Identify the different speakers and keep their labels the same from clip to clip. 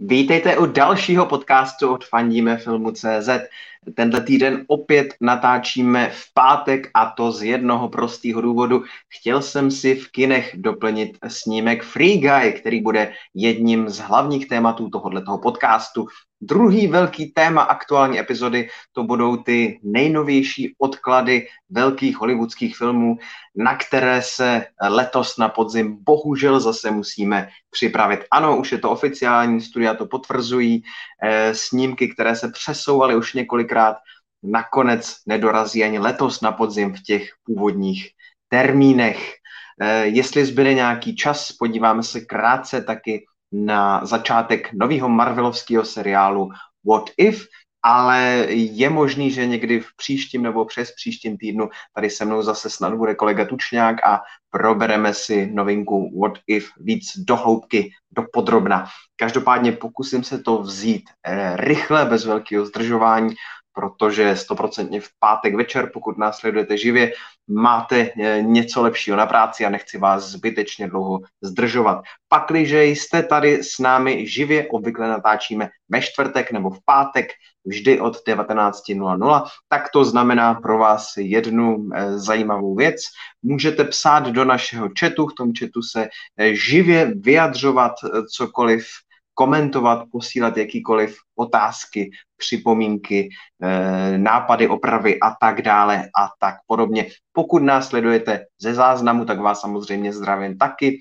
Speaker 1: Vítejte u dalšího podcastu od Fandíme filmu CZ. Tenhle týden opět natáčíme v pátek a to z jednoho prostého důvodu. Chtěl jsem si v kinech doplnit snímek Free Guy, který bude jedním z hlavních tématů tohoto podcastu. Druhý velký téma aktuální epizody to budou ty nejnovější odklady velkých hollywoodských filmů, na které se letos na podzim bohužel zase musíme připravit. Ano, už je to oficiální, studia to potvrzují, e, snímky, které se přesouvaly už několikrát, nakonec nedorazí ani letos na podzim v těch původních termínech. E, jestli zbyde nějaký čas, podíváme se krátce taky na začátek nového Marvelovského seriálu What If, ale je možný, že někdy v příštím nebo přes příštím týdnu tady se mnou zase snad bude kolega Tučňák a probereme si novinku What If víc do hloubky, do podrobna. Každopádně pokusím se to vzít eh, rychle, bez velkého zdržování, protože stoprocentně v pátek večer, pokud nás sledujete živě, máte eh, něco lepšího na práci a nechci vás zbytečně dlouho zdržovat. Pakliže jste tady s námi živě, obvykle natáčíme ve čtvrtek nebo v pátek, vždy od 19.00, tak to znamená pro vás jednu eh, zajímavou věc. Můžete psát do našeho chatu, v tom chatu se eh, živě vyjadřovat cokoliv komentovat, posílat jakýkoliv otázky, připomínky, eh, nápady, opravy a tak dále a tak podobně. Pokud nás sledujete ze záznamu, tak vás samozřejmě zdravím taky.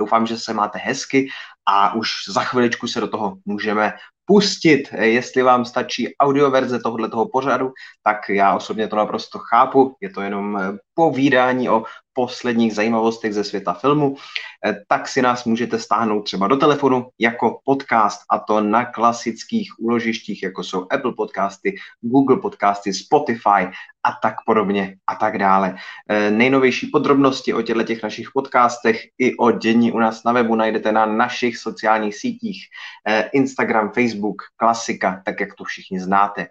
Speaker 1: Doufám, že se máte hezky a už za chviličku se do toho můžeme pustit. Jestli vám stačí audioverze tohoto toho pořadu, tak já osobně to naprosto chápu. Je to jenom povídání o posledních zajímavostech ze světa filmu, eh, tak si nás můžete stáhnout třeba do telefonu jako podcast a to na klasických úložištích, jako jsou Apple podcasty, Google podcasty, Spotify a tak podobně a tak dále. Eh, nejnovější podrobnosti o těchto těch našich podcastech i o dění u nás na webu najdete na našich sociálních sítích eh, Instagram, Facebook, klasika, tak jak to všichni znáte.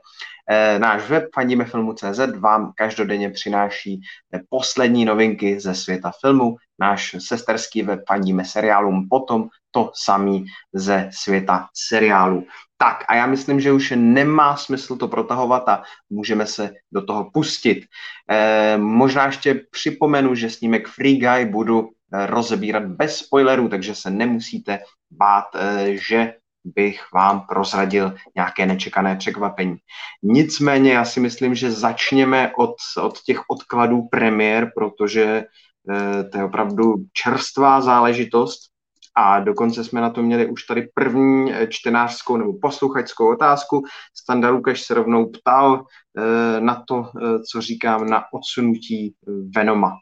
Speaker 1: Eh, náš web fandimefilmu.cz vám každodenně přináší eh, poslední novinky ze světa filmu. Náš sesterský web Fandíme seriálům potom to samý ze světa seriálu. Tak a já myslím, že už nemá smysl to protahovat a můžeme se do toho pustit. E, možná ještě připomenu, že snímek Free Guy budu rozebírat bez spoilerů, takže se nemusíte bát, že bych vám prozradil nějaké nečekané překvapení. Nicméně já si myslím, že začněme od, od těch odkladů premiér, protože e, to je opravdu čerstvá záležitost a dokonce jsme na to měli už tady první eh, čtenářskou nebo posluchačskou otázku. Standa Lukáš se rovnou ptal e, na to, e, co říkám na odsunutí Venoma. Eh,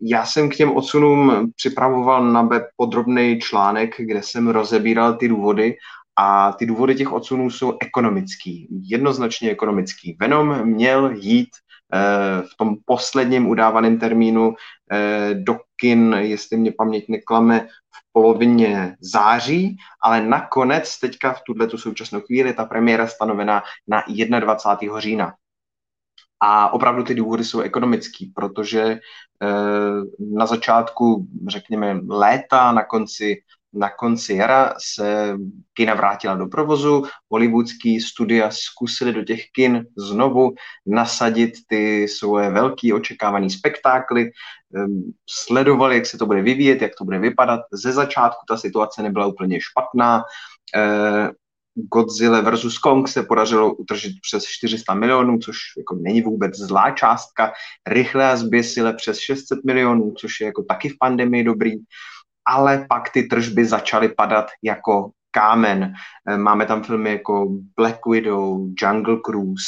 Speaker 1: já jsem k těm odsunům připravoval na web podrobný článek, kde jsem rozebíral ty důvody a ty důvody těch odsunů jsou ekonomický, jednoznačně ekonomický. Venom měl jít eh, v tom posledním udávaném termínu eh, do kin, jestli mě paměť neklame, v polovině září, ale nakonec teďka v tuhle současnou chvíli ta premiéra stanovená na 21. října. A opravdu ty důvody jsou ekonomický, protože eh, na začátku, řekněme, léta, na konci, na konci jara se kina vrátila do provozu, hollywoodský studia zkusili do těch kin znovu nasadit ty svoje velký očekávaný spektákly, ehm, sledovali, jak se to bude vyvíjet, jak to bude vypadat. Ze začátku ta situace nebyla úplně špatná, eh, Godzilla versus Kong se podařilo utržit přes 400 milionů, což jako není vůbec zlá částka. Rychle a zběsile přes 600 milionů, což je jako taky v pandemii dobrý. Ale pak ty tržby začaly padat jako kámen. Eh, máme tam filmy jako Black Widow, Jungle Cruise,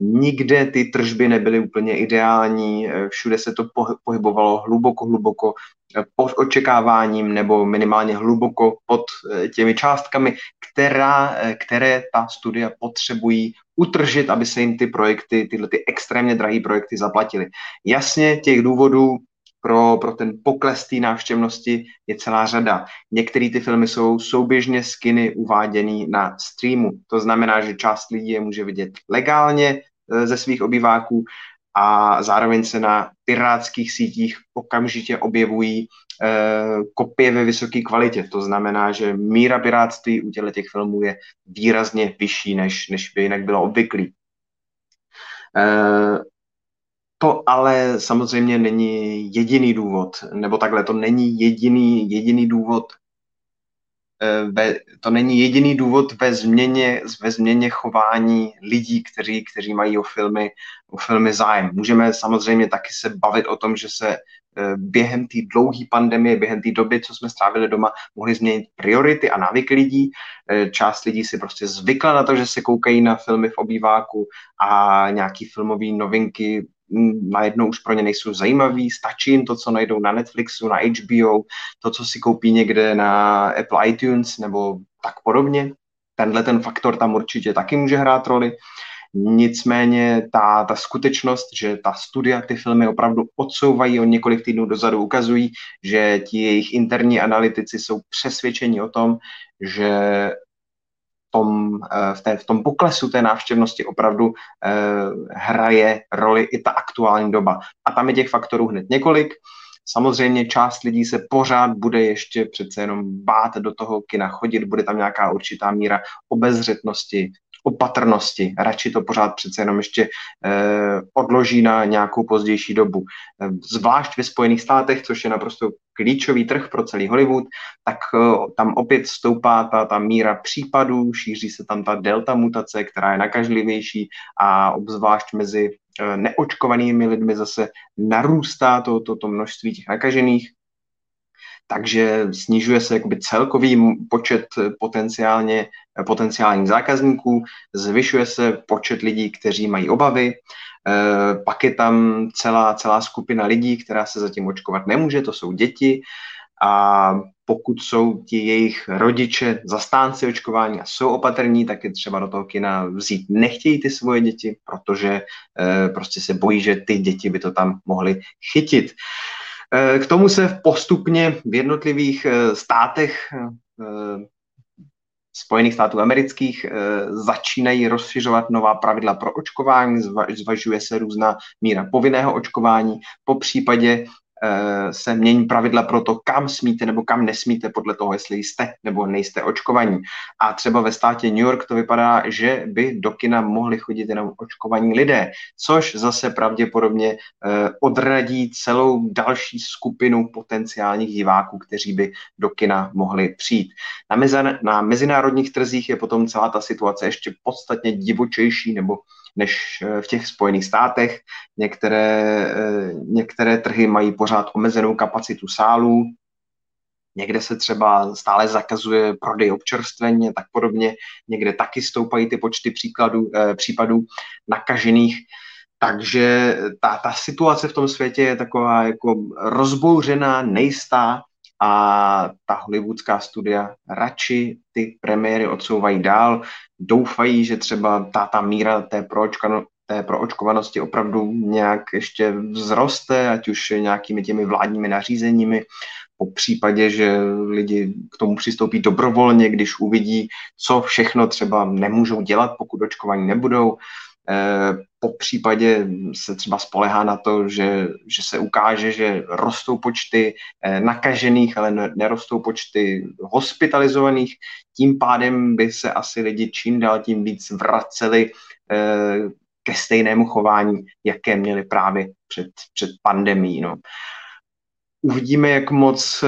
Speaker 1: Nikde ty tržby nebyly úplně ideální, eh, všude se to pohybovalo hluboko, hluboko eh, pod očekáváním nebo minimálně hluboko pod eh, těmi částkami, která, které ta studia potřebují utržit, aby se jim ty projekty, tyhle ty extrémně drahé projekty zaplatily. Jasně, těch důvodů pro, pro ten pokles té návštěvnosti je celá řada. Některé ty filmy jsou souběžně skiny uváděný na streamu. To znamená, že část lidí je může vidět legálně, ze svých obýváků a zároveň se na pirátských sítích okamžitě objevují eh, kopie ve vysoké kvalitě. To znamená, že míra pirátství u těch filmů je výrazně vyšší, než, než by jinak bylo obvyklý. Eh, to ale samozřejmě není jediný důvod, nebo takhle, to není jediný, jediný důvod, Eh, ve, to není jediný důvod ve změně, ve změně chování lidí, kteří, kteří mají o filmy, o filmy zájem. Můžeme samozřejmě taky se bavit o tom, že se eh, během té dlouhé pandemie, během té doby, co jsme strávili doma, mohli změnit priority a návyky lidí. Eh, část lidí si prostě zvykla na to, že se koukají na filmy v obýváku a nějaký filmové novinky najednou už pro ně nejsou zajímavý, stačí jim to, co najdou na Netflixu, na HBO, to, co si koupí někde na Apple iTunes nebo tak podobně. Tenhle ten faktor tam určitě taky může hrát roli. Nicméně ta, ta skutečnost, že ta studia ty filmy opravdu odsouvají o několik týdnů dozadu, ukazují, že ti jejich interní analytici jsou přesvědčeni o tom, že tom, eh, v, té, v tom poklesu té návštěvnosti opravdu eh, hraje roli i ta aktuální doba. A tam je těch faktorů hned několik. Samozřejmě část lidí se pořád bude ještě přece jenom bát do toho kina chodit, bude tam nějaká určitá míra obezřetnosti, opatrnosti. Radši to pořád přece jenom ještě eh, odloží na nějakou pozdější dobu. Eh, zvlášť ve Spojených státech, což je naprosto klíčový trh pro celý Hollywood, tak eh, tam opět stoupá ta, ta míra případů, šíří se tam ta delta mutace, která je nakažlivější a obzvlášť mezi neočkovanými lidmi zase narůstá to, to, to množství těch nakažených takže snižuje se jakoby celkový počet potenciálně, potenciálních zákazníků, zvyšuje se počet lidí, kteří mají obavy, eh, pak je tam celá, celá skupina lidí, která se zatím očkovat nemůže, to jsou děti a pokud jsou ti jejich rodiče zastánci očkování a jsou opatrní, tak je třeba do toho kina vzít. Nechtějí ty svoje děti, protože eh, prostě se bojí, že ty děti by to tam mohly chytit. Eh, k tomu se postupně v jednotlivých eh, státech eh, Spojených států amerických začínají rozšiřovat nová pravidla pro očkování, zvažuje se různá míra povinného očkování, po případě se mění pravidla pro to, kam smíte nebo kam nesmíte podle toho, jestli jste nebo nejste očkovaní. A třeba ve státě New York to vypadá, že by do kina mohli chodit jenom očkovaní lidé, což zase pravděpodobně eh, odradí celou další skupinu potenciálních diváků, kteří by do kina mohli přijít. Na mezinárodních trzích je potom celá ta situace ještě podstatně divočejší nebo než eh, v těch Spojených státech. Některé, eh, některé trhy mají pořád omezenou kapacitu sálů, někde se třeba stále zakazuje prodej občerstvení tak podobně, někde taky stoupají ty počty příkladů, eh, případů nakažených. Takže ta, ta situace v tom světě je taková jako rozbouřená, nejistá a ta hollywoodská studia radši ty premiéry odsouvají dál, doufají, že třeba ta, ta míra té, proočkano, té proočkovanosti opravdu nějak ještě vzroste, ať už nějakými těmi vládními nařízeními, po případě, že lidi k tomu přistoupí dobrovolně, když uvidí, co všechno třeba nemůžou dělat, pokud očkování nebudou, po případě se třeba spolehá na to, že, že se ukáže, že rostou počty eh, nakažených, ale nerostou počty hospitalizovaných. Tím pádem by se asi lidi čím dál tím víc vraceli eh, ke stejnému chování, jaké měli právě před, před pandemí. No. Uvidíme, jak moc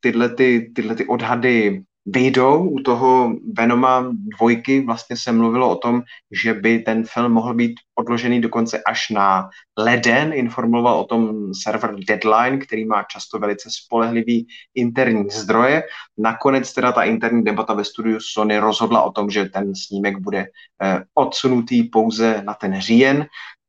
Speaker 1: tyhle, ty, tyhle ty odhady vyjdou. U toho Venoma dvojky vlastně se mluvilo o tom, že by ten film mohl být odložený dokonce až na leden. Informoval o tom server Deadline, který má často velice spolehlivý interní zdroje. Nakonec teda ta interní debata ve studiu Sony rozhodla o tom, že ten snímek bude eh, odsunutý pouze na ten říjen,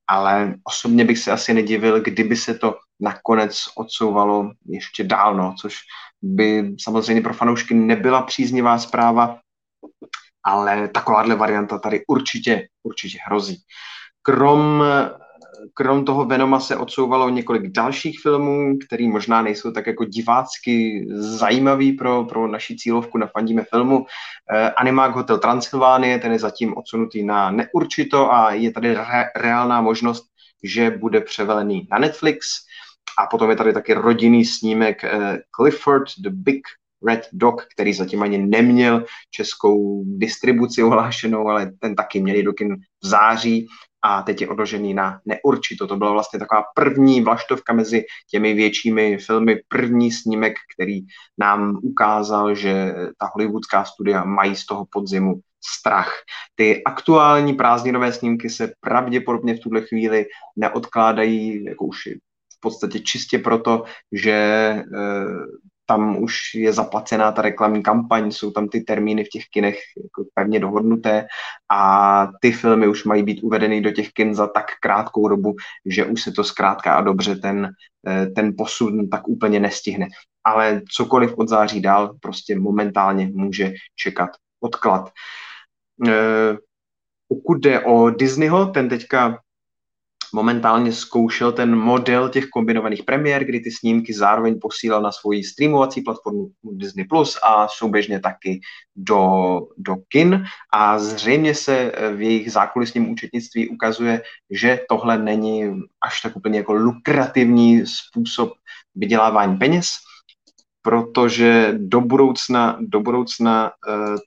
Speaker 1: ale osobně bych se asi nedivil, kdyby se to nakonec odsouvalo ještě dál, no, což by samozřejmě pro fanoušky nebyla příznivá zpráva, ale takováhle varianta tady určitě, určitě hrozí. Krom, krom toho Venoma se odsouvalo několik dalších filmů, které možná nejsou tak jako divácky zajímavý pro, pro naši cílovku na Fandíme filmu. Eh, Animák Hotel Transylvánie, ten je zatím odsunutý na neurčito a je tady re, reálná možnost, že bude převelený na Netflix. A potom je tady taky rodinný snímek eh, Clifford the Big Red Dog, který zatím ani neměl českou distribuci ohlášenou, ale ten taky měli do kin v září a teď je odložený na neurčito. To byla vlastně taková první vlaštovka mezi těmi většími filmy, první snímek, který nám ukázal, že ta hollywoodská studia mají z toho podzimu strach. Ty aktuální prázdninové snímky se pravděpodobně v tuhle chvíli neodkládají, jako už podstatě čistě proto, že e, tam už je zaplacená ta reklamní kampaň, jsou tam ty termíny v těch kinech jako pevně dohodnuté a ty filmy už mají být uvedeny do těch kin za tak krátkou dobu, že už se to zkrátka a dobře ten, eh, ten posun tak úplně nestihne. Ale cokoliv od září dál prostě momentálně může čekat odklad. Eh, pokud jde o Disneyho, ten teďka momentálně zkoušel ten model těch kombinovaných premiér, kdy ty snímky zároveň posílal na svoji streamovací platformu Disney Plus a souběžně taky do, do kin. A zřejmě se v jejich zákulisním účetnictví ukazuje, že tohle není až tak úplně jako lukrativní způsob vydělávání peněz, protože do budoucna, do budoucna uh,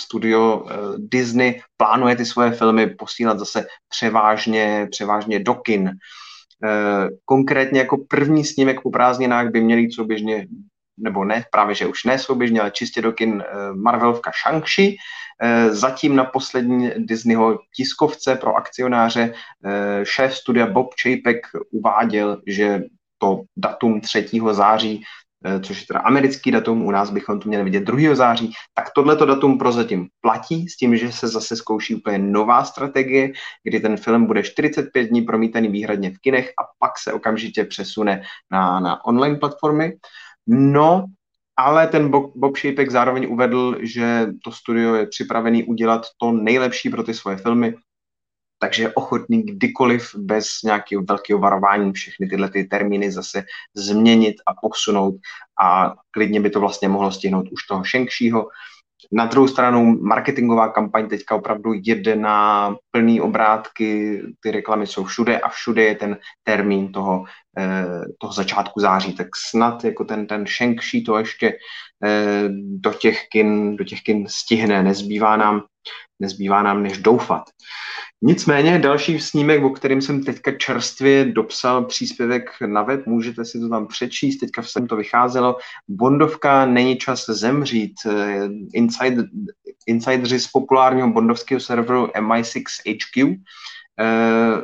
Speaker 1: studio uh, Disney plánuje ty svoje filmy posílat zase převážně, převážně do kin. Uh, konkrétně jako první snímek po prázdninách by měli souběžně, nebo ne, právě že už ne souběžně, ale čistě do kin uh, Marvelovka Shang-Chi. Zatím na poslední Disneyho tiskovce pro akcionáře šéf studia Bob Chapek uváděl, že to datum 3. září Eh, což je teda americký datum, u nás bychom to měli vidět 2. září, tak tohleto datum prozatím platí s tím, že se zase zkouší úplně nová strategie, kdy ten film bude 45 dní promítaný výhradně v kinech a pak se okamžitě přesune na, na online platformy. No, ale ten Bob, Bob Shapek zároveň uvedl, že to studio je připravený udělat to nejlepší pro ty svoje filmy, takže je ochotný kdykoliv bez nějakého velkého varování všechny tyhle ty termíny zase změnit a posunout a klidně by to vlastně mohlo stihnout už toho Shenkšího. Na druhou stranu marketingová kampaň teďka opravdu jede na plný obrátky, ty reklamy jsou všude a všude je ten termín toho, eh, toho začátku září, tak snad jako ten, ten Shenkší to ještě eh, do těch kin, do těch kin stihne, nezbývá nám, nezbývá nám než doufat. Nicméně další snímek, o kterým jsem teďka čerstvě dopsal příspěvek na web, můžete si to tam přečíst, teďka jsem to vycházelo. Bondovka Není čas zemřít. Inside, insideri z populárního bondovského serveru MI6 HQ eh,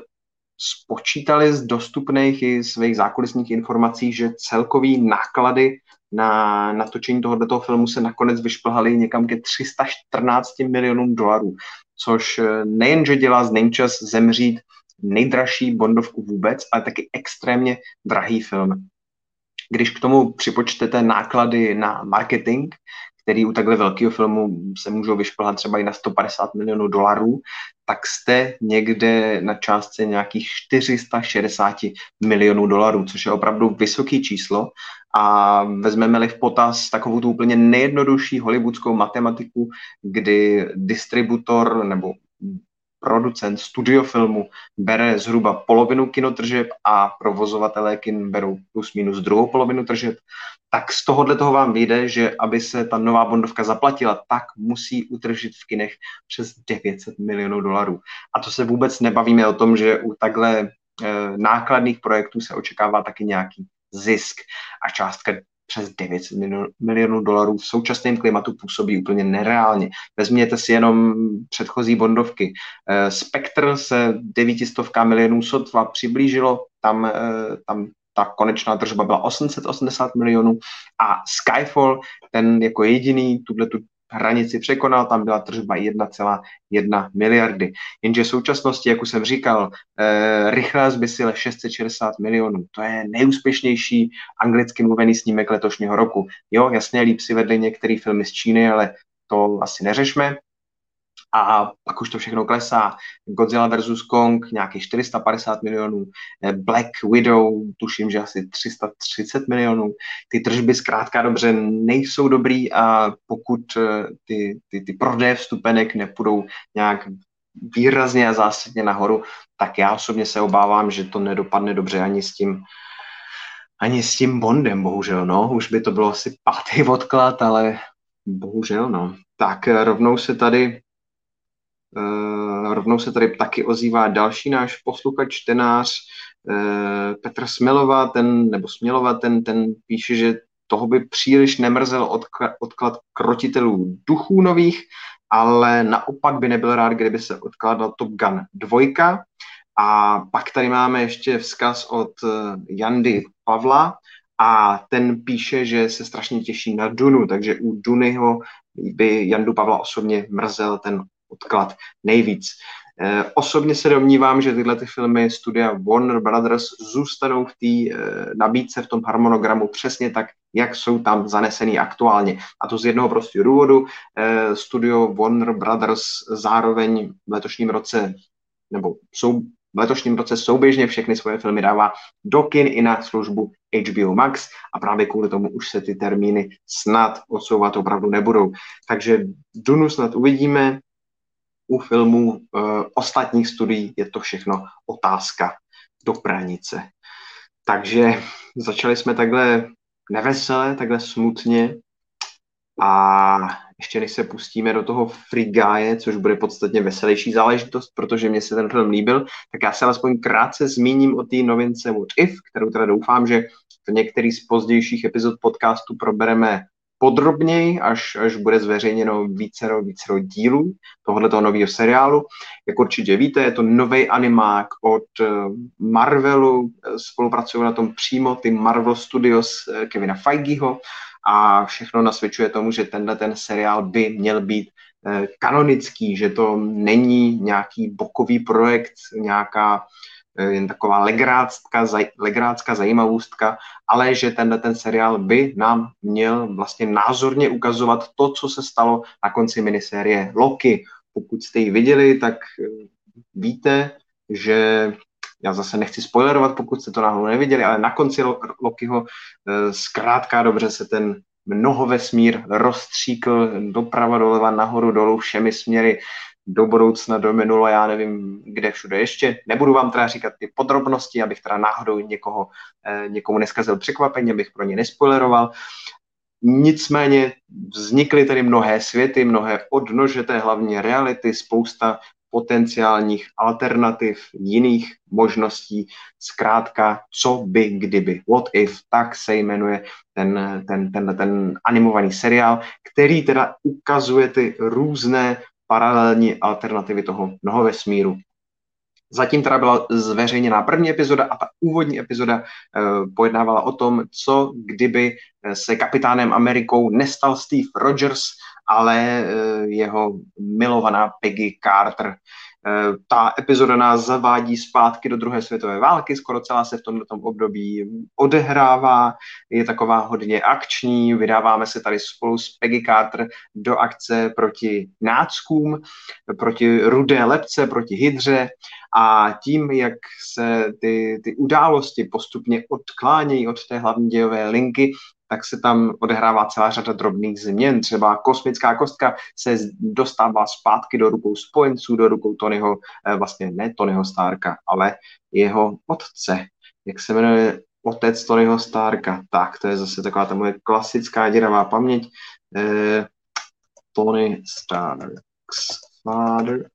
Speaker 1: spočítali z dostupných i svých zákulisních informací, že celkový náklady na natočení tohoto filmu se nakonec vyšplhaly někam ke 314 milionům dolarů což eh, nejenže dělá z Nejčas zemřít nejdražší Bondovku vůbec, ale taky extrémně drahý film. Když k tomu připočtete náklady na marketing, který u takhle velkého filmu se můžou vyšplhat třeba i na 150 milionů dolarů, tak jste někde na částce nějakých 460 milionů dolarů, což je opravdu vysoký číslo. A vezmeme-li v potaz takovou tu úplně nejjednodušší hollywoodskou matematiku, kdy distributor nebo producent studiofilmu bere zhruba polovinu kinotržeb a provozovatelé kin berou plus minus druhou polovinu tržeb, tak z tohohle toho vám vyjde, že aby se ta nová Bondovka zaplatila, tak musí utržit v kinech přes 900 milionů dolarů. A to se vůbec nebavíme o tom, že u takhle e, nákladných projektů se očekává taky nějaký zisk a částka přes 900 milionů dolarů v současném klimatu působí úplně nereálně. Vezměte si jenom předchozí bondovky. Eh, Spectre se 900 milionů sotva přiblížilo, tam, eh, tam ta konečná tržba byla 880 milionů a Skyfall, ten jako jediný tuhle tu hranici překonal, tam byla tržba 1,1 miliardy. Jenže v současnosti, jak už jsem říkal, eh, rychlé zbysile 660 milionů. To je nejúspěšnější anglicky mluvený snímek letošního roku. Jo, jasně, líp si vedli některé filmy z Číny, ale to asi neřešme a pak už to všechno klesá. Godzilla vs. Kong nějakých 450 milionů, eh, Black Widow tuším, že asi 330 milionů. Ty tržby zkrátka dobře nejsou dobrý a pokud eh, ty, ty, ty prodeje vstupenek nepůjdou nějak výrazně a zásadně nahoru, tak já osobně se obávám, že to nedopadne dobře ani s tím, ani s tím Bondem, bohužel, no. Už by to bylo asi pátý odklad, ale bohužel, no. Tak rovnou se tady uh, rovnou se tady taky ozývá další náš posluchač, čtenář uh, Petr Smělova, ten, nebo Smělova, ten, ten píše, že toho by příliš nemrzel odklad, odklad krotitelů duchů nových, ale naopak by nebyl rád, kdyby se odkládal Top Gun 2. A pak tady máme ještě vzkaz od eh, Jandy Pavla a ten píše, že se strašně těší na Dunu, takže u Dunyho by Jandu Pavla osobně mrzel ten odklad nejvíc. Eh, osobně se domnívám, že tyhle ty filmy studia Warner Brothers zůstanou v té eh, nabídce, v tom harmonogramu přesně tak, jak jsou tam zanesený aktuálně. A to z jednoho prostého důvodu. Eh, studio Warner Brothers zároveň v letošním roce, nebo jsou v letošním roce souběžně všechny svoje filmy dává do kin i na službu HBO Max a právě kvůli tomu už se ty termíny snad odsouvat opravdu nebudou. Takže Dunu snad uvidíme, u filmů uh, ostatních studií je to všechno otázka do pranice. Takže začali jsme takhle nevesele, takhle smutně a ještě než se pustíme do toho Guy, což bude podstatně veselější záležitost, protože mě se ten film líbil, tak já se alespoň krátce zmíním o té novince What If, kterou teda doufám, že v některých z pozdějších epizod podcastu probereme podrobněji, až, až bude zveřejněno vícero, vícero dílů tohoto nového seriálu. Jak určitě víte, je to nový animák od eh, Marvelu, spolupracují na tom přímo ty Marvel Studios eh, Kevina Feigeho a všechno nasvědčuje tomu, že tenhle ten seriál by měl být eh, kanonický, že to není nějaký bokový projekt, nějaká Eh, jen taková legrácka, zaj, legrácka zajímavostka, ale že tenhle ten seriál by nám měl vlastně názorně ukazovat to, co se stalo na konci minisérie Loki. Pokud jste ji viděli, tak eh, víte, že já zase nechci spoilerovat, pokud jste to náhodou neviděli, ale na konci Lokiho eh, zkrátka dobře se ten mnoho vesmír rozstříkl doprava, doleva, nahoru, dolů, všemi směry do budoucna, do minula, já nevím, kde všude ještě. Nebudu vám teda říkat ty podrobnosti, abych teda náhodou někoho, eh, někomu neskazil překvapení, abych pro ně nespoileroval. Nicméně vznikly tedy mnohé světy, mnohé odnože té hlavní reality, spousta potenciálních alternativ, jiných možností, zkrátka, co by kdyby, what if, tak se jmenuje ten, ten, ten, ten animovaný seriál, který teda ukazuje ty různé paralelní alternativy toho mnoho vesmíru. Zatím teda byla zveřejněná první epizoda a ta úvodní epizoda uh, pojednávala o tom, co kdyby se kapitánem Amerikou nestal Steve Rogers, ale uh, jeho milovaná Peggy Carter. Eh, ta epizoda nás zavádí zpátky do druhé světové války, skoro celá se v tomto období odehrává, je taková hodně akční, vydáváme se tady spolu s Peggy Carter do akce proti náckům, proti rudé lepce, proti hydře. A tím, jak se ty, ty události postupně odklánějí od té hlavní dějové linky, tak se tam odehrává celá řada drobných změn. Třeba kosmická kostka se dostává zpátky do rukou spojenců, do rukou Tonyho, eh, vlastně ne Tonyho Starka, ale jeho otce. Jak se jmenuje otec Tonyho Starka? Tak, to je zase taková ta moje klasická děravá paměť. Eh, Tony Starks father.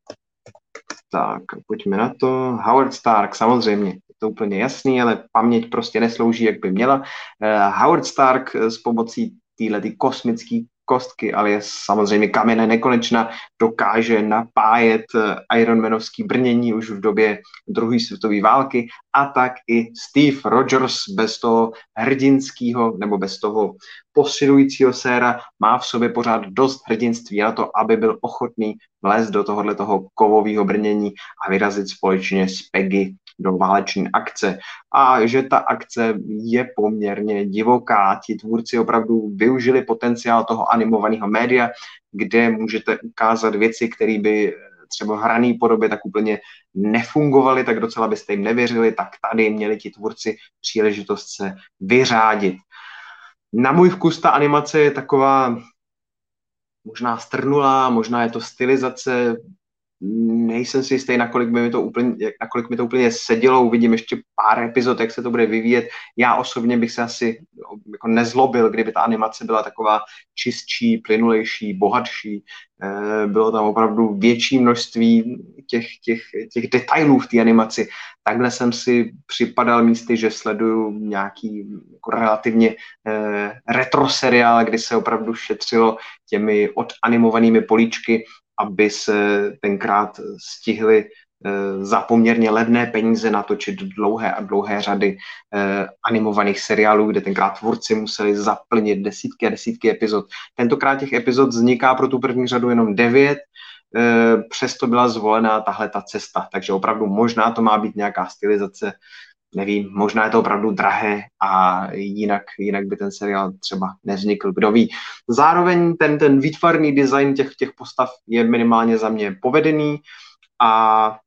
Speaker 1: Tak, pojďme na to. Howard Stark, samozřejmě to úplně jasný, ale paměť prostě neslouží, jak by měla. Uh, Howard Stark s pomocí téhle kosmické kostky, ale je samozřejmě kamene nekonečna, dokáže napájet eh, Ironmanovský brnění už v době druhé světové války a tak i Steve Rogers bez toho hrdinského nebo bez toho posilujícího séra má v sobě pořád dost hrdinství na to, aby byl ochotný vlézt do tohohle toho kovového brnění a vyrazit společně s Peggy do váleční akce a že ta akce je poměrně divoká. Ti tvůrci opravdu využili potenciál toho animovaného média, kde můžete ukázat věci, které by třeba v hraný podobě tak úplně nefungovaly, tak docela byste jim nevěřili, tak tady měli ti tvůrci příležitost se vyřádit. Na můj vkus ta animace je taková možná strnulá, možná je to stylizace nejsem si jistý, nakolik, by mi to úplně, nakolik mi to úplně sedělo, uvidím ještě pár epizod, jak se to bude vyvíjet. Já osobně bych se asi jako nezlobil, kdyby ta animace byla taková čistší, plynulejší, bohatší. Eh, bylo tam opravdu větší množství těch, těch, těch detailů v té animaci. Takhle jsem si připadal místy, že sleduju nějaký jako relativně eh, retro seriál, kdy se opravdu šetřilo těmi odanimovanými políčky aby se tenkrát stihly eh, za poměrně levné peníze natočit dlouhé a dlouhé řady eh, animovaných seriálů, kde tenkrát tvůrci museli zaplnit desítky a desítky epizod. Tentokrát těch epizod vzniká pro tu první řadu jenom devět, eh, přesto byla zvolená tahle ta cesta, takže opravdu možná to má být nějaká stylizace nevím, možná je to opravdu drahé a jinak, jinak by ten seriál třeba nevznikl, kdo ví. Zároveň ten, ten výtvarný design těch, těch postav je minimálně za mě povedený a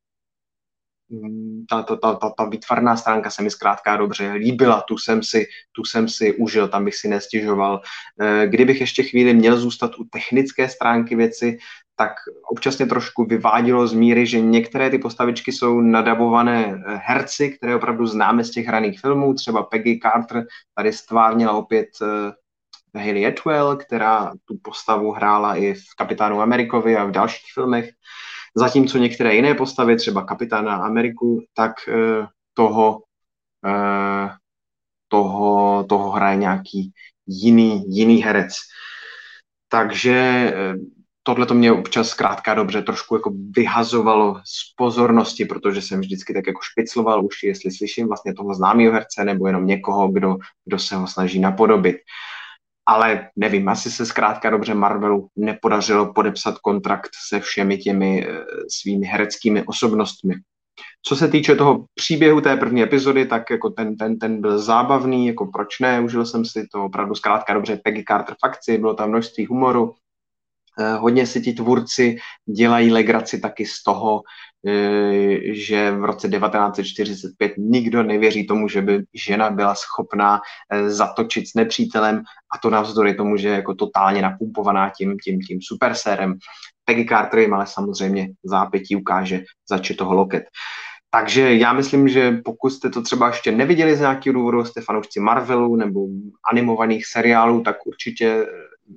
Speaker 1: ta, ta, ta, ta, ta výtvarná stránka se mi zkrátka dobře líbila, tu jsem si, tu jsem si užil, tam bych si nestěžoval. Eh, kdybych ještě chvíli měl zůstat u technické stránky věci, tak občas mě trošku vyvádělo z míry, že některé ty postavičky jsou nadabované eh, herci, které opravdu známe z těch hraných filmů, třeba Peggy Carter tady stvárnila opět uh, Hayley Atwell, která tu postavu hrála i v Kapitánu Amerikovi a v dalších filmech. Zatímco některé jiné postavy, třeba Kapitána Ameriku, tak uh, toho, uh, toho, toho hraje nějaký jiný, jiný herec. Takže tohle to mě občas zkrátka dobře trošku jako vyhazovalo z pozornosti, protože jsem vždycky tak jako špicloval už, jestli slyším vlastně toho známého herce nebo jenom někoho, kdo, kdo se ho snaží napodobit. Ale nevím, asi se zkrátka dobře Marvelu nepodařilo podepsat kontrakt se všemi těmi e, svými hereckými osobnostmi. Co se týče toho příběhu té první epizody, tak jako ten, ten, ten byl zábavný, jako proč ne, užil jsem si to opravdu zkrátka dobře Peggy Carter fakci, bylo tam množství humoru, Eh, hodně si ti tvůrci dělají legraci taky z toho, eh, že v roce 1945 nikdo nevěří tomu, že by žena byla schopná eh, zatočit s nepřítelem a to navzdory tomu, že je jako totálně napumpovaná tím, tím, tím supersérem. Peggy Carter jim ale samozřejmě zápětí ukáže zač toho loket. Takže já myslím, že pokud jste to třeba ještě neviděli z nějakého důvodu, jste fanoušci Marvelu nebo animovaných seriálů, tak určitě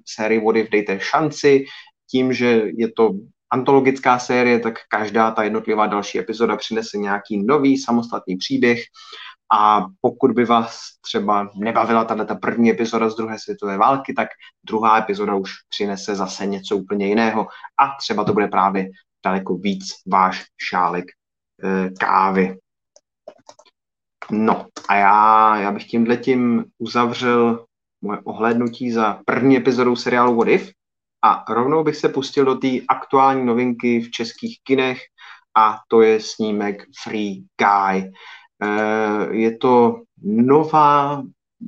Speaker 1: sérii Vody dejte šanci. Tím, že je to antologická série, tak každá ta jednotlivá další epizoda přinese nějaký nový samostatný příběh a pokud by vás třeba nebavila tato ta první epizoda z druhé světové války, tak druhá epizoda už přinese zase něco úplně jiného a třeba to bude právě daleko víc váš šálek e, kávy. No a já, já bych tímhle tím uzavřel moje ohlédnutí za první epizodou seriálu What If a rovnou bych se pustil do té aktuální novinky v českých kinech a to je snímek Free Guy. Eh, je to nová,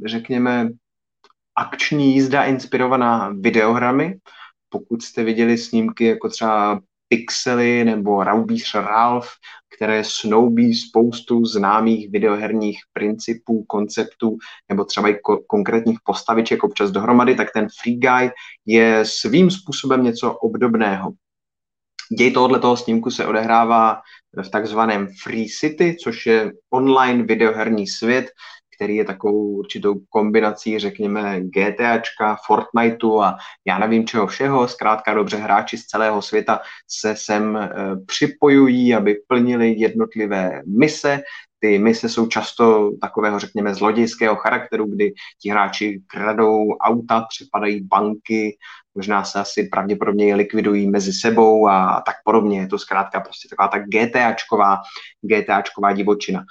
Speaker 1: řekněme, akční jízda inspirovaná videohrami. Pokud jste viděli snímky jako třeba Pixely nebo Raubíř Ralph, které snoubí spoustu známých videoherních principů, konceptů nebo třeba i ko- konkrétních postaviček občas dohromady, tak ten Free Guy je svým způsobem něco obdobného. Děj tohoto toho snímku se odehrává v takzvaném Free City, což je online videoherní svět, který je takovou určitou kombinací, řekněme, GTAčka, Fortniteu a já nevím čeho všeho. Zkrátka dobře hráči z celého světa se sem e, připojují, aby plnili jednotlivé mise. Ty mise jsou často takového, řekněme, zlodějského charakteru, kdy ti hráči kradou auta, přepadají banky, možná se asi pravděpodobně likvidují mezi sebou a tak podobně. Je to zkrátka prostě taková ta GTAčková, GTAčková divočina. Uh,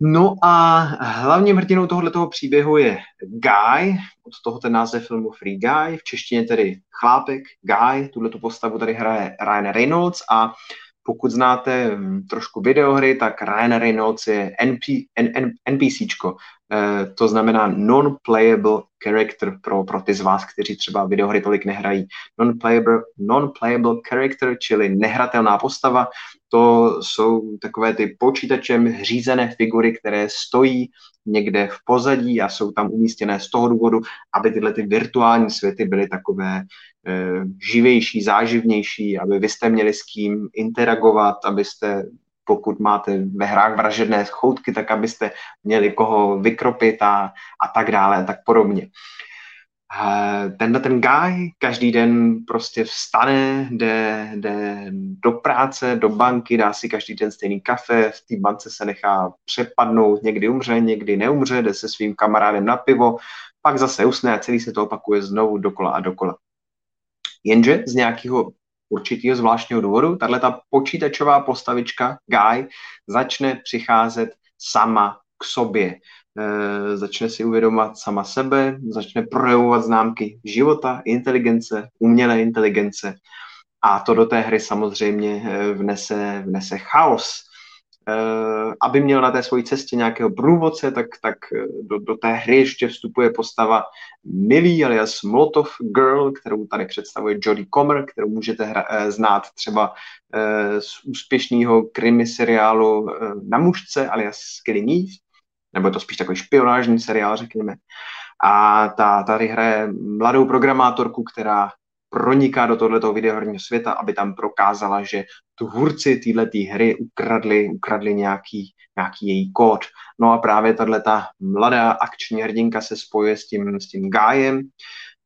Speaker 1: No a hlavním hrdinou tohoto příběhu je Guy, od toho ten název filmu Free Guy, v češtině tedy chlápek, Guy, tuhle tu postavu tady hraje Ryan Reynolds a pokud znáte hm, trošku videohry, tak Ryan Reynolds je NP, N, N, NPCčko, to znamená non-playable character pro, pro ty z vás, kteří třeba videohry tolik nehrají. Non-playable, non-playable character, čili nehratelná postava, to jsou takové ty počítačem řízené figury, které stojí někde v pozadí a jsou tam umístěné z toho důvodu, aby tyhle ty virtuální světy byly takové e, živější, záživnější, aby vy jste měli s kým interagovat, abyste pokud máte ve hrách vražedné choutky, tak abyste měli koho vykropit a, a tak dále a tak podobně. Tenhle ten guy každý den prostě vstane, jde, jde do práce, do banky, dá si každý den stejný kafe, v té bance se nechá přepadnout, někdy umře, někdy neumře, jde se svým kamarádem na pivo, pak zase usne a celý se to opakuje znovu dokola a dokola. Jenže z nějakého určitého zvláštního důvodu, tahle ta počítačová postavička Guy začne přicházet sama k sobě. E, začne si uvědomovat sama sebe, začne projevovat známky života, inteligence, umělé inteligence a to do té hry samozřejmě eh, vnese, vnese chaos. Eh, aby měl na té své cestě nějakého průvodce, tak, tak eh, do, do té hry ještě vstupuje postava Millie alias Molotov Girl, kterou tady představuje Jodie Comer, kterou můžete hra, eh, znát třeba z úspěšného krimi seriálu Na mužce alias Killing Eve, nebo je to spíš takový špionážní seriál, řekněme. A ta tady hraje mladou programátorku, která proniká do tohoto videoherního světa, aby tam prokázala, že tvůrci této hry ukradli, ukradli nějaký, nějaký její kód. No a právě tahle ta mladá akční hrdinka se spojuje s tím, s tím Gájem.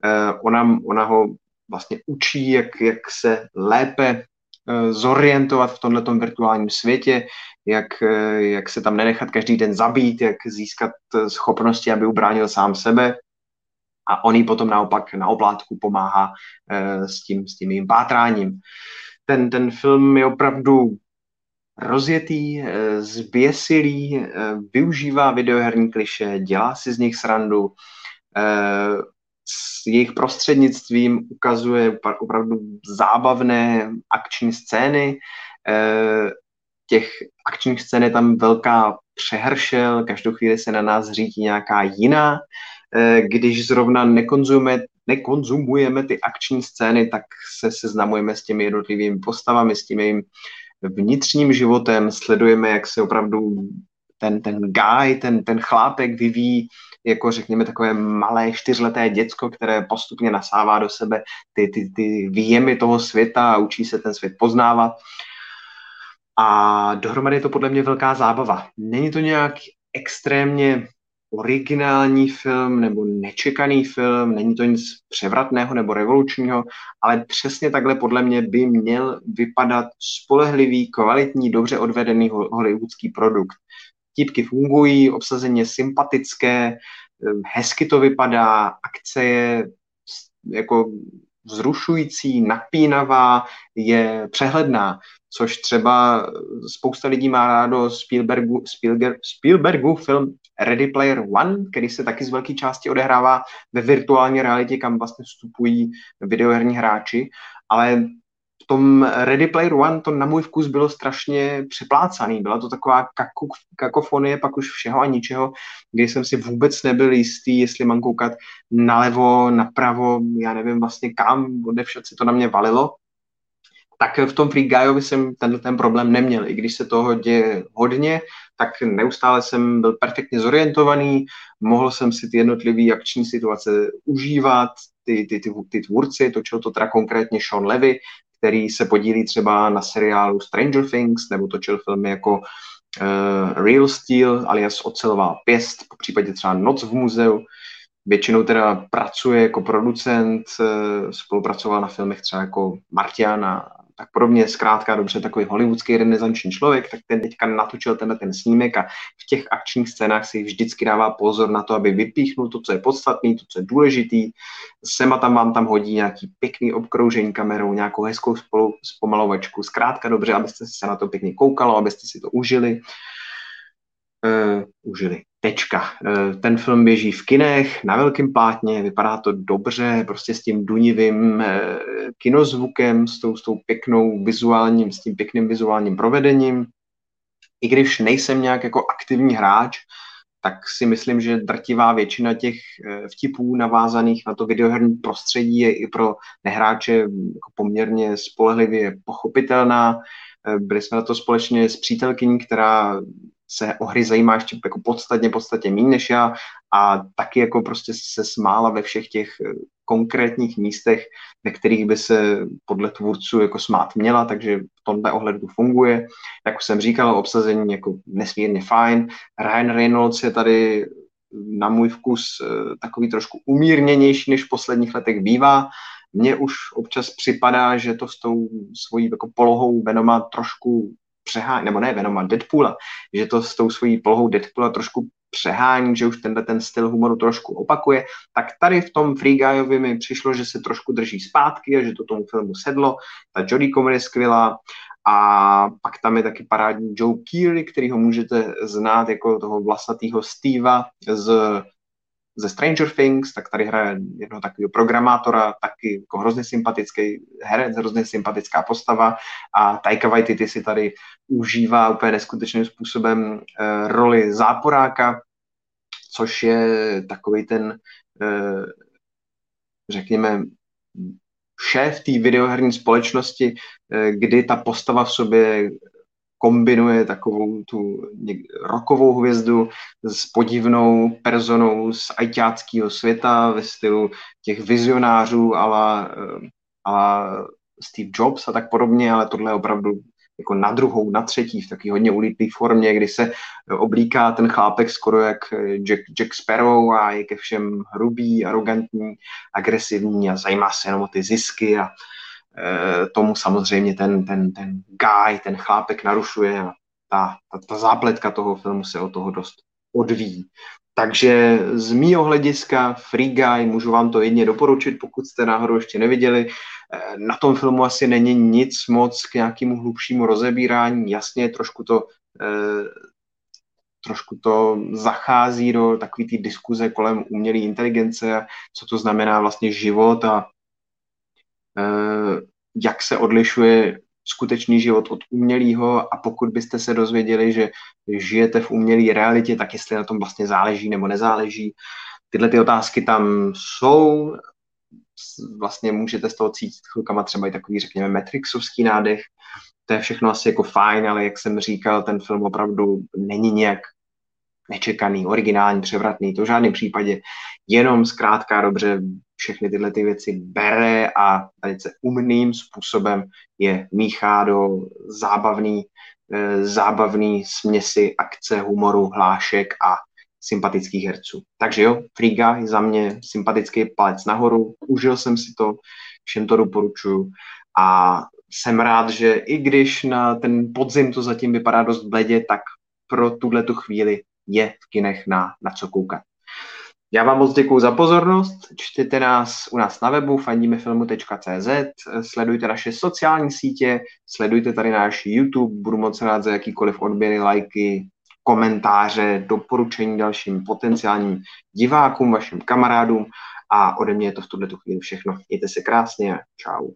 Speaker 1: Eh, ona, ona ho vlastně učí, jak, jak se lépe eh, zorientovat v tomto virtuálním světě, jak, eh, jak se tam nenechat každý den zabít, jak získat schopnosti, aby ubránil sám sebe a on jí potom naopak na oplátku pomáhá uh, s, tím, s tím jejím pátráním. Ten, ten film je opravdu rozjetý, uh, zběsilý, uh, využívá videoherní kliše, dělá si z nich srandu, s jejich prostřednictvím ukazuje opravdu zábavné akční scény. Těch akčních scén je tam velká přehršel, každou chvíli se na nás řítí nějaká jiná. Eh, když zrovna nekonzumujeme, nekonzumujeme ty akční scény, tak se seznamujeme s těmi jednotlivými postavami, s tím jejím vnitřním životem, sledujeme, jak se opravdu ten, ten guy, ten, ten chlápek vyvíjí jako řekněme takové malé čtyřleté děcko, které postupně nasává do sebe ty, ty, ty výjemy toho světa a učí se ten svět poznávat. A dohromady je to podle mě velká zábava. Není to nějak extrémně originální film nebo nečekaný film, není to nic převratného nebo revolučního, ale přesně takhle podle mě by měl vypadat spolehlivý, kvalitní, dobře odvedený hollywoodský produkt. Típky fungují, obsazení je sympatické, eh, hezky to vypadá, akce je jako vzrušující, napínavá, je přehledná což třeba spousta lidí má rádo Spielbergu, Spielberg, Spielbergu film Ready Player One, který se taky z velké části odehrává ve virtuální realitě, kam vlastně vstupují videoherní hráči, ale tom Ready Player One to na můj vkus bylo strašně přeplácaný. Byla to taková kakofonie pak už všeho a ničeho, kdy jsem si vůbec nebyl jistý, jestli mám koukat nalevo, napravo, já nevím vlastně kam, kde však se to na mě valilo tak v tom Free Guyovi jsem tenhle ten problém neměl. I když se toho děje hodně, tak neustále jsem byl perfektně zorientovaný, mohl jsem si ty jednotlivé akční situace užívat, ty, ty, ty, ty tvůrci, točil to teda konkrétně Sean Levy, který se podílí třeba na seriálu Stranger Things, nebo točil filmy jako uh, Real Steel, alias Ocelová pěst, po případě třeba Noc v muzeu, Většinou teda pracuje jako producent, eh, spolupracoval na filmech třeba jako Martian a tak podobně zkrátka dobře takový hollywoodský renesanční člověk, tak ten teďka natočil tenhle ten snímek a v těch akčních scénách si vždycky dává pozor na to, aby vypíchnul to, co je podstatný, to, co je důležitý. Sema tam vám tam hodí nějaký pěkný obkroužení kamerou, nějakou hezkou spolu, zpomalovačku, zkrátka dobře, abyste se na to pěkně koukalo, abyste si to užili. Uh, užili. Tečka. Eh, ten film běží v kinech, na velkém plátně, vypadá to dobře, prostě s tím dunivým eh, kinozvukem, s tou, s tou pěknou vizuálním, s tím pěkným vizuálním provedením. I když nejsem nějak jako aktivní hráč, tak si myslím, že drtivá většina těch eh, vtipů navázaných na to videoherní prostředí je i pro nehráče jako poměrně spolehlivě pochopitelná. Byli jsme na to společně s přítelkyní, která se o hry zajímá ještě jako podstatně, podstatně méně než já a taky jako prostě se smála ve všech těch eh, konkrétních místech, ve kterých by se podle tvůrců jako smát měla, takže v tomhle ohledu funguje. Jak už jsem říkal, obsazení jako nesmírně fajn. Ryan Reynolds je tady na můj vkus eh, takový trošku umírněnější, než v posledních letech bývá. Mně už občas připadá, že to s tou svojí jako polohou Venoma trošku přehání, nebo ne Venoma, Deadpoola, že to s tou svojí polohou Deadpoola trošku přehání, že už tenhle ten styl humoru trošku opakuje, tak tady v tom Free Guyovi mi přišlo, že se trošku drží zpátky a že to tomu filmu sedlo. Ta Jodie Comer je skvělá a pak tam je taky parádní Joe Keery, který ho můžete znát jako toho vlasatého Steva z ze Stranger Things, tak tady hraje jednoho takového programátora, taky jako hrozně sympatický herec, hrozně sympatická postava. A Taika Waititi si tady užívá úplně neskutečným způsobem uh, roli záporáka, což je takový ten, uh, řekněme, šéf té videoherní společnosti, uh, kdy ta postava v sobě kombinuje takovou tu rokovou hvězdu s podivnou personou z ajťáckého světa ve stylu těch vizionářů ala, eh, ala Steve Jobs a tak podobně, ale tohle je opravdu jako na druhou, na třetí, v taky hodně ulítlý formě, kdy se oblíká ten chlápek skoro jak Jack, Jack Sparrow a je ke všem hrubý, arrogantní, agresivní a zajímá se jenom o ty zisky a tomu samozřejmě ten, ten, ten guy, ten chlápek narušuje a ta, ta, ta zápletka toho filmu se od toho dost odvíjí. Takže z mýho hlediska Free Guy můžu vám to jedně doporučit, pokud jste náhodou ještě neviděli. Eh, na tom filmu asi není nic moc k nějakému hlubšímu rozebírání. Jasně, trošku to, eh, trošku to zachází do takové té diskuze kolem umělé inteligence, co to znamená vlastně život a Eh, jak se odlišuje skutečný život od umělého a pokud byste se dozvěděli, že žijete v umělé realitě, tak jestli na tom vlastně záleží nebo nezáleží. Tyhle ty otázky tam jsou, vlastně můžete z toho cítit chvilkama třeba i takový, řekněme, Matrixovský nádech. To je všechno asi jako fajn, ale jak jsem říkal, ten film opravdu není nějak nečekaný, originální, převratný, to v žádném případě. Jenom zkrátka dobře všechny tyhle ty věci bere a velice umným způsobem je míchá do zábavný, e, zábavný směsi akce, humoru, hlášek a sympatických herců. Takže jo, Friga je za mě sympatický palec nahoru, užil jsem si to, všem to doporučuju a jsem rád, že i když na ten podzim to zatím vypadá dost bledě, tak pro tuhle tu chvíli je v kinech na, na co koukat. Já vám moc děkuji za pozornost, čtěte nás u nás na webu fandimefilmu.cz, sledujte naše sociální sítě, sledujte tady náš YouTube, budu moc rád za jakýkoliv odběry, lajky, komentáře, doporučení dalším potenciálním divákům, vašim kamarádům. A ode mě je to v tuhle chvíli všechno. Mějte se krásně a čau.